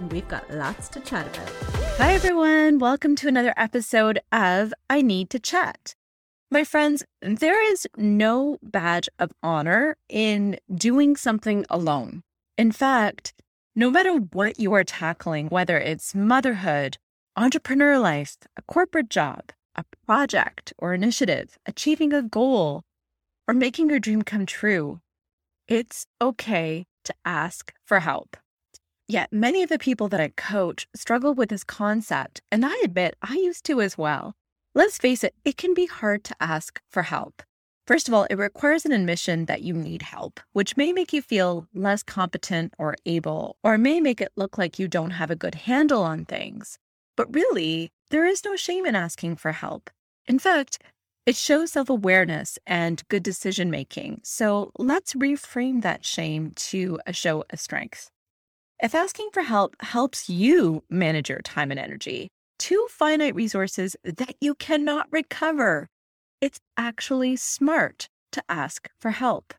and we've got lots to chat about. Hi, everyone. Welcome to another episode of I Need to Chat. My friends, there is no badge of honor in doing something alone. In fact, no matter what you are tackling, whether it's motherhood, entrepreneur life, a corporate job, a project or initiative, achieving a goal, or making your dream come true, it's okay to ask for help. Yet many of the people that I coach struggle with this concept, and I admit I used to as well. Let's face it, it can be hard to ask for help. First of all, it requires an admission that you need help, which may make you feel less competent or able, or may make it look like you don't have a good handle on things. But really, there is no shame in asking for help. In fact, it shows self awareness and good decision making. So let's reframe that shame to a show of strength. If asking for help helps you manage your time and energy, two finite resources that you cannot recover. It's actually smart to ask for help.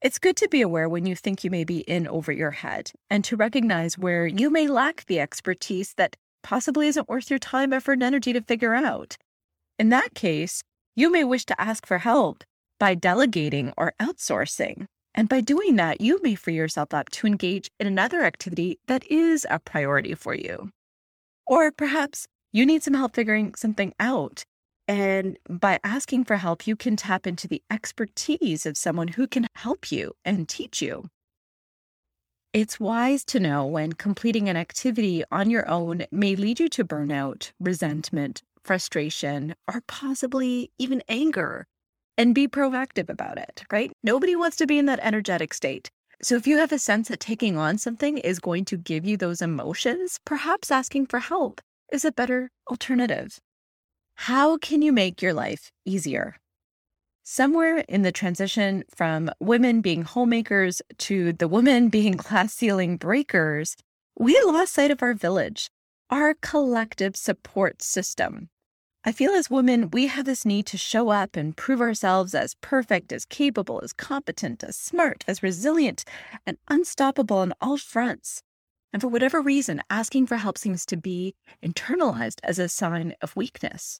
It's good to be aware when you think you may be in over your head and to recognize where you may lack the expertise that possibly isn't worth your time, effort, and energy to figure out. In that case, you may wish to ask for help by delegating or outsourcing. And by doing that, you may free yourself up to engage in another activity that is a priority for you. Or perhaps you need some help figuring something out. And by asking for help, you can tap into the expertise of someone who can help you and teach you. It's wise to know when completing an activity on your own may lead you to burnout, resentment, frustration, or possibly even anger, and be proactive about it, right? Nobody wants to be in that energetic state. So, if you have a sense that taking on something is going to give you those emotions, perhaps asking for help is a better alternative. How can you make your life easier? Somewhere in the transition from women being homemakers to the women being glass ceiling breakers, we lost sight of our village, our collective support system. I feel as women, we have this need to show up and prove ourselves as perfect, as capable, as competent, as smart, as resilient, and unstoppable on all fronts. And for whatever reason, asking for help seems to be internalized as a sign of weakness.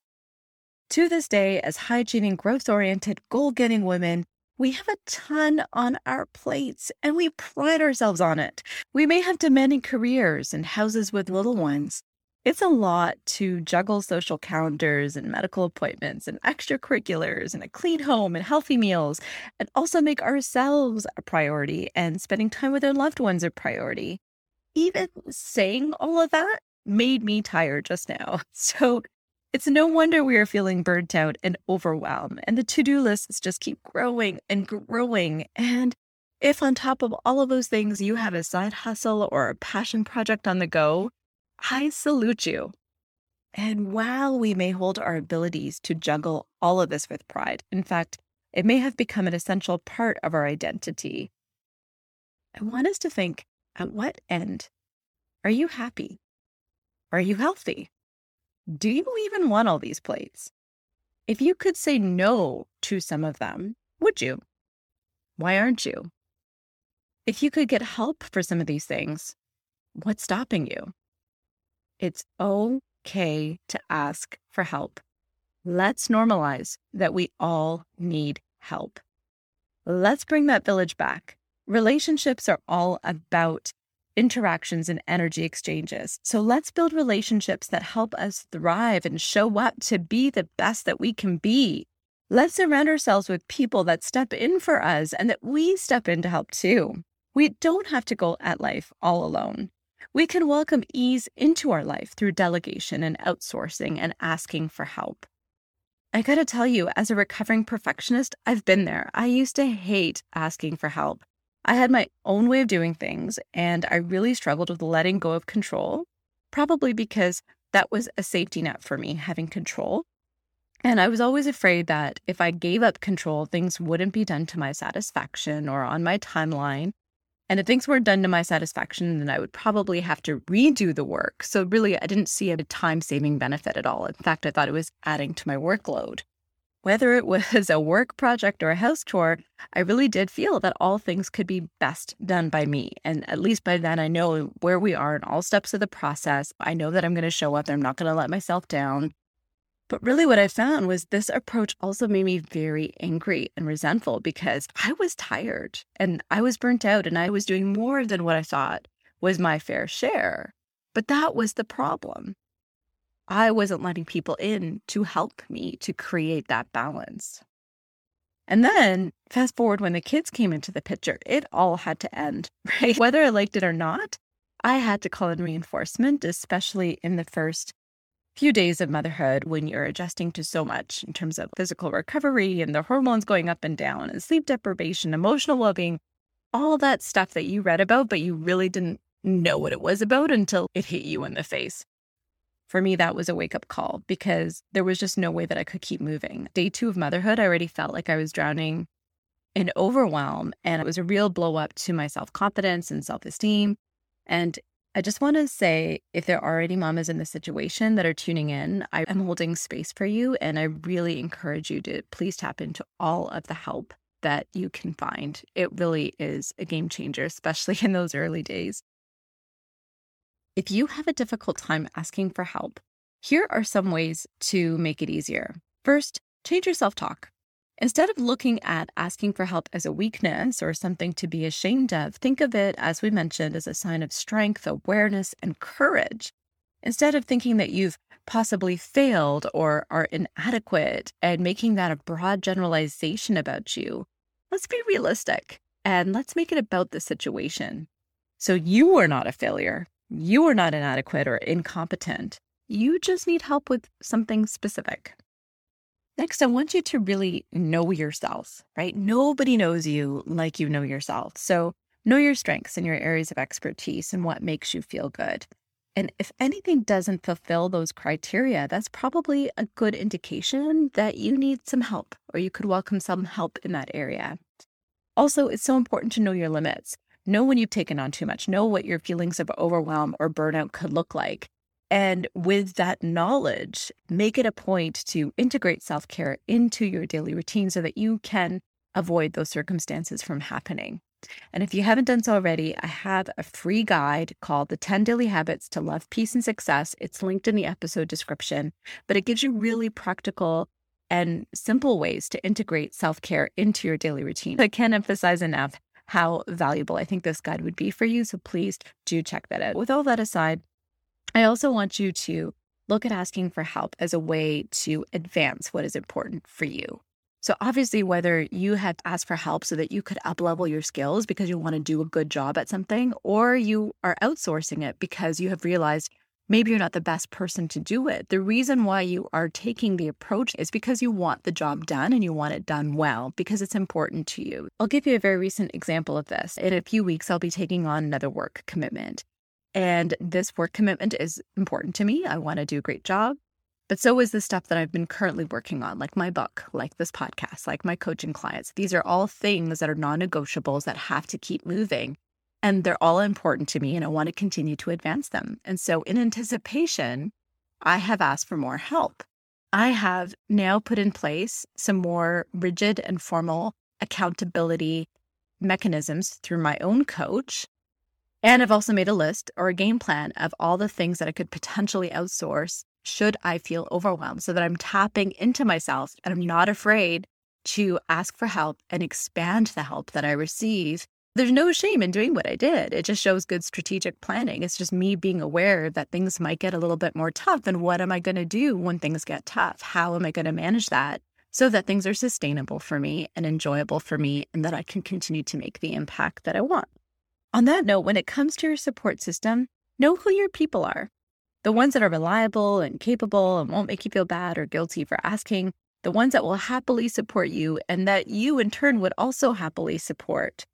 To this day, as high achieving, growth oriented, goal getting women, we have a ton on our plates and we pride ourselves on it. We may have demanding careers and houses with little ones, it's a lot to juggle social calendars and medical appointments and extracurriculars and a clean home and healthy meals, and also make ourselves a priority and spending time with our loved ones a priority. Even saying all of that made me tired just now. So it's no wonder we are feeling burnt out and overwhelmed, and the to do lists just keep growing and growing. And if on top of all of those things, you have a side hustle or a passion project on the go, I salute you. And while we may hold our abilities to juggle all of this with pride, in fact, it may have become an essential part of our identity. I want us to think at what end are you happy? Are you healthy? Do you even want all these plates? If you could say no to some of them, would you? Why aren't you? If you could get help for some of these things, what's stopping you? It's okay to ask for help. Let's normalize that we all need help. Let's bring that village back. Relationships are all about interactions and energy exchanges. So let's build relationships that help us thrive and show up to be the best that we can be. Let's surround ourselves with people that step in for us and that we step in to help too. We don't have to go at life all alone. We can welcome ease into our life through delegation and outsourcing and asking for help. I gotta tell you, as a recovering perfectionist, I've been there. I used to hate asking for help. I had my own way of doing things, and I really struggled with letting go of control. probably because that was a safety net for me, having control. And I was always afraid that if I gave up control, things wouldn't be done to my satisfaction or on my timeline. And if things weren't done to my satisfaction, then I would probably have to redo the work. So, really, I didn't see a time saving benefit at all. In fact, I thought it was adding to my workload. Whether it was a work project or a house chore, I really did feel that all things could be best done by me. And at least by then, I know where we are in all steps of the process. I know that I'm going to show up and I'm not going to let myself down. But really, what I found was this approach also made me very angry and resentful because I was tired and I was burnt out and I was doing more than what I thought was my fair share. But that was the problem. I wasn't letting people in to help me to create that balance. And then fast forward when the kids came into the picture, it all had to end, right? Whether I liked it or not, I had to call in reinforcement, especially in the first few days of motherhood when you're adjusting to so much in terms of physical recovery and the hormones going up and down and sleep deprivation, emotional well being, all that stuff that you read about, but you really didn't know what it was about until it hit you in the face. For me, that was a wake up call because there was just no way that I could keep moving. Day two of motherhood, I already felt like I was drowning in overwhelm, and it was a real blow up to my self confidence and self esteem. And I just want to say if there are any mamas in this situation that are tuning in, I am holding space for you. And I really encourage you to please tap into all of the help that you can find. It really is a game changer, especially in those early days. If you have a difficult time asking for help, here are some ways to make it easier. First, change your self talk. Instead of looking at asking for help as a weakness or something to be ashamed of, think of it, as we mentioned, as a sign of strength, awareness, and courage. Instead of thinking that you've possibly failed or are inadequate and making that a broad generalization about you, let's be realistic and let's make it about the situation. So you are not a failure. You are not inadequate or incompetent. You just need help with something specific. Next, I want you to really know yourself, right? Nobody knows you like you know yourself. So, know your strengths and your areas of expertise and what makes you feel good. And if anything doesn't fulfill those criteria, that's probably a good indication that you need some help or you could welcome some help in that area. Also, it's so important to know your limits. Know when you've taken on too much, know what your feelings of overwhelm or burnout could look like. And with that knowledge, make it a point to integrate self care into your daily routine so that you can avoid those circumstances from happening. And if you haven't done so already, I have a free guide called The 10 Daily Habits to Love, Peace, and Success. It's linked in the episode description, but it gives you really practical and simple ways to integrate self care into your daily routine. I can't emphasize enough how valuable I think this guide would be for you. So please do check that out. With all that aside, I also want you to look at asking for help as a way to advance what is important for you. So, obviously, whether you have asked for help so that you could uplevel your skills because you want to do a good job at something, or you are outsourcing it because you have realized maybe you're not the best person to do it. The reason why you are taking the approach is because you want the job done and you want it done well because it's important to you. I'll give you a very recent example of this. In a few weeks, I'll be taking on another work commitment. And this work commitment is important to me. I want to do a great job. But so is the stuff that I've been currently working on, like my book, like this podcast, like my coaching clients. These are all things that are non negotiables that have to keep moving. And they're all important to me, and I want to continue to advance them. And so, in anticipation, I have asked for more help. I have now put in place some more rigid and formal accountability mechanisms through my own coach and I've also made a list or a game plan of all the things that I could potentially outsource should I feel overwhelmed so that I'm tapping into myself and I'm not afraid to ask for help and expand the help that I receive. There's no shame in doing what I did. It just shows good strategic planning. It's just me being aware that things might get a little bit more tough. And what am I going to do when things get tough? How am I going to manage that so that things are sustainable for me and enjoyable for me and that I can continue to make the impact that I want? On that note, when it comes to your support system, know who your people are. The ones that are reliable and capable and won't make you feel bad or guilty for asking, the ones that will happily support you and that you in turn would also happily support.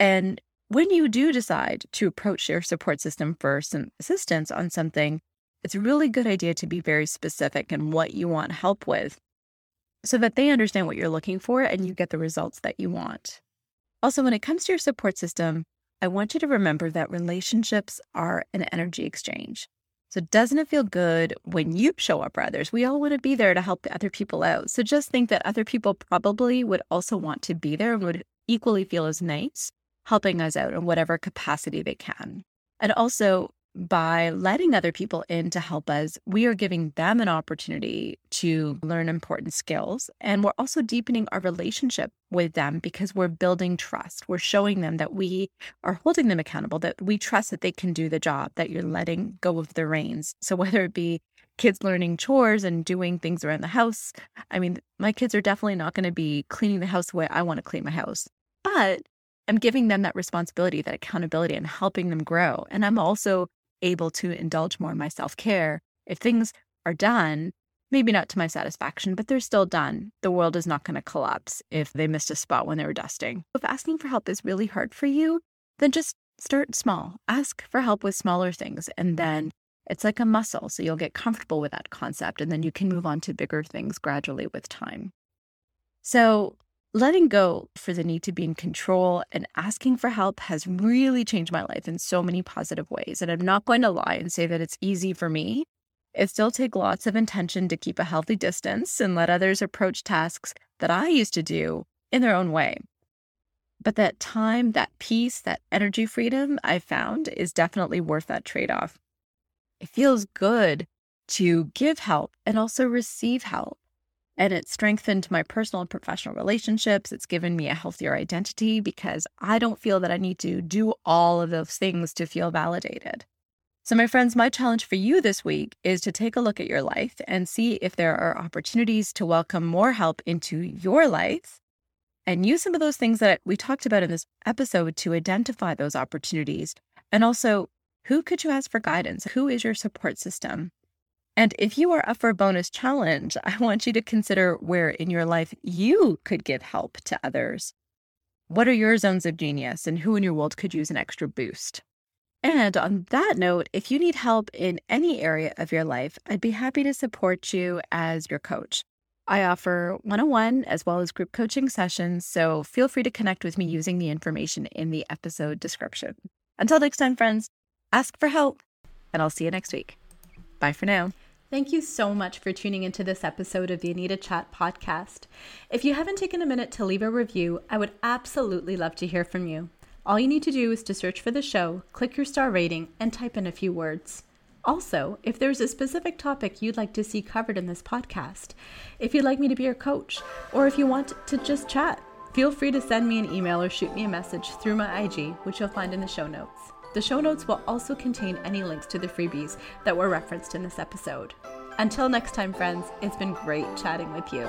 And when you do decide to approach your support system for some assistance on something, it's a really good idea to be very specific in what you want help with so that they understand what you're looking for and you get the results that you want. Also, when it comes to your support system, I want you to remember that relationships are an energy exchange. So, doesn't it feel good when you show up for others? We all want to be there to help other people out. So, just think that other people probably would also want to be there and would equally feel as nice helping us out in whatever capacity they can. And also, by letting other people in to help us, we are giving them an opportunity to learn important skills. And we're also deepening our relationship with them because we're building trust. We're showing them that we are holding them accountable, that we trust that they can do the job, that you're letting go of the reins. So, whether it be kids learning chores and doing things around the house, I mean, my kids are definitely not going to be cleaning the house the way I want to clean my house. But I'm giving them that responsibility, that accountability, and helping them grow. And I'm also able to indulge more in my self care. If things are done, maybe not to my satisfaction, but they're still done. The world is not going to collapse if they missed a spot when they were dusting. If asking for help is really hard for you, then just start small. Ask for help with smaller things. And then it's like a muscle. So you'll get comfortable with that concept. And then you can move on to bigger things gradually with time. So letting go for the need to be in control and asking for help has really changed my life in so many positive ways. And I'm not going to lie and say that it's easy for me. It still takes lots of intention to keep a healthy distance and let others approach tasks that I used to do in their own way. But that time, that peace, that energy freedom I found is definitely worth that trade off. It feels good to give help and also receive help. And it strengthened my personal and professional relationships. It's given me a healthier identity because I don't feel that I need to do all of those things to feel validated. So, my friends, my challenge for you this week is to take a look at your life and see if there are opportunities to welcome more help into your life and use some of those things that we talked about in this episode to identify those opportunities. And also, who could you ask for guidance? Who is your support system? And if you are up for a bonus challenge, I want you to consider where in your life you could give help to others. What are your zones of genius and who in your world could use an extra boost? And on that note, if you need help in any area of your life, I'd be happy to support you as your coach. I offer one on one as well as group coaching sessions, so feel free to connect with me using the information in the episode description. Until next time, friends, ask for help, and I'll see you next week. Bye for now. Thank you so much for tuning into this episode of the Anita Chat podcast. If you haven't taken a minute to leave a review, I would absolutely love to hear from you. All you need to do is to search for the show, click your star rating, and type in a few words. Also, if there's a specific topic you'd like to see covered in this podcast, if you'd like me to be your coach, or if you want to just chat, feel free to send me an email or shoot me a message through my IG, which you'll find in the show notes. The show notes will also contain any links to the freebies that were referenced in this episode. Until next time, friends, it's been great chatting with you.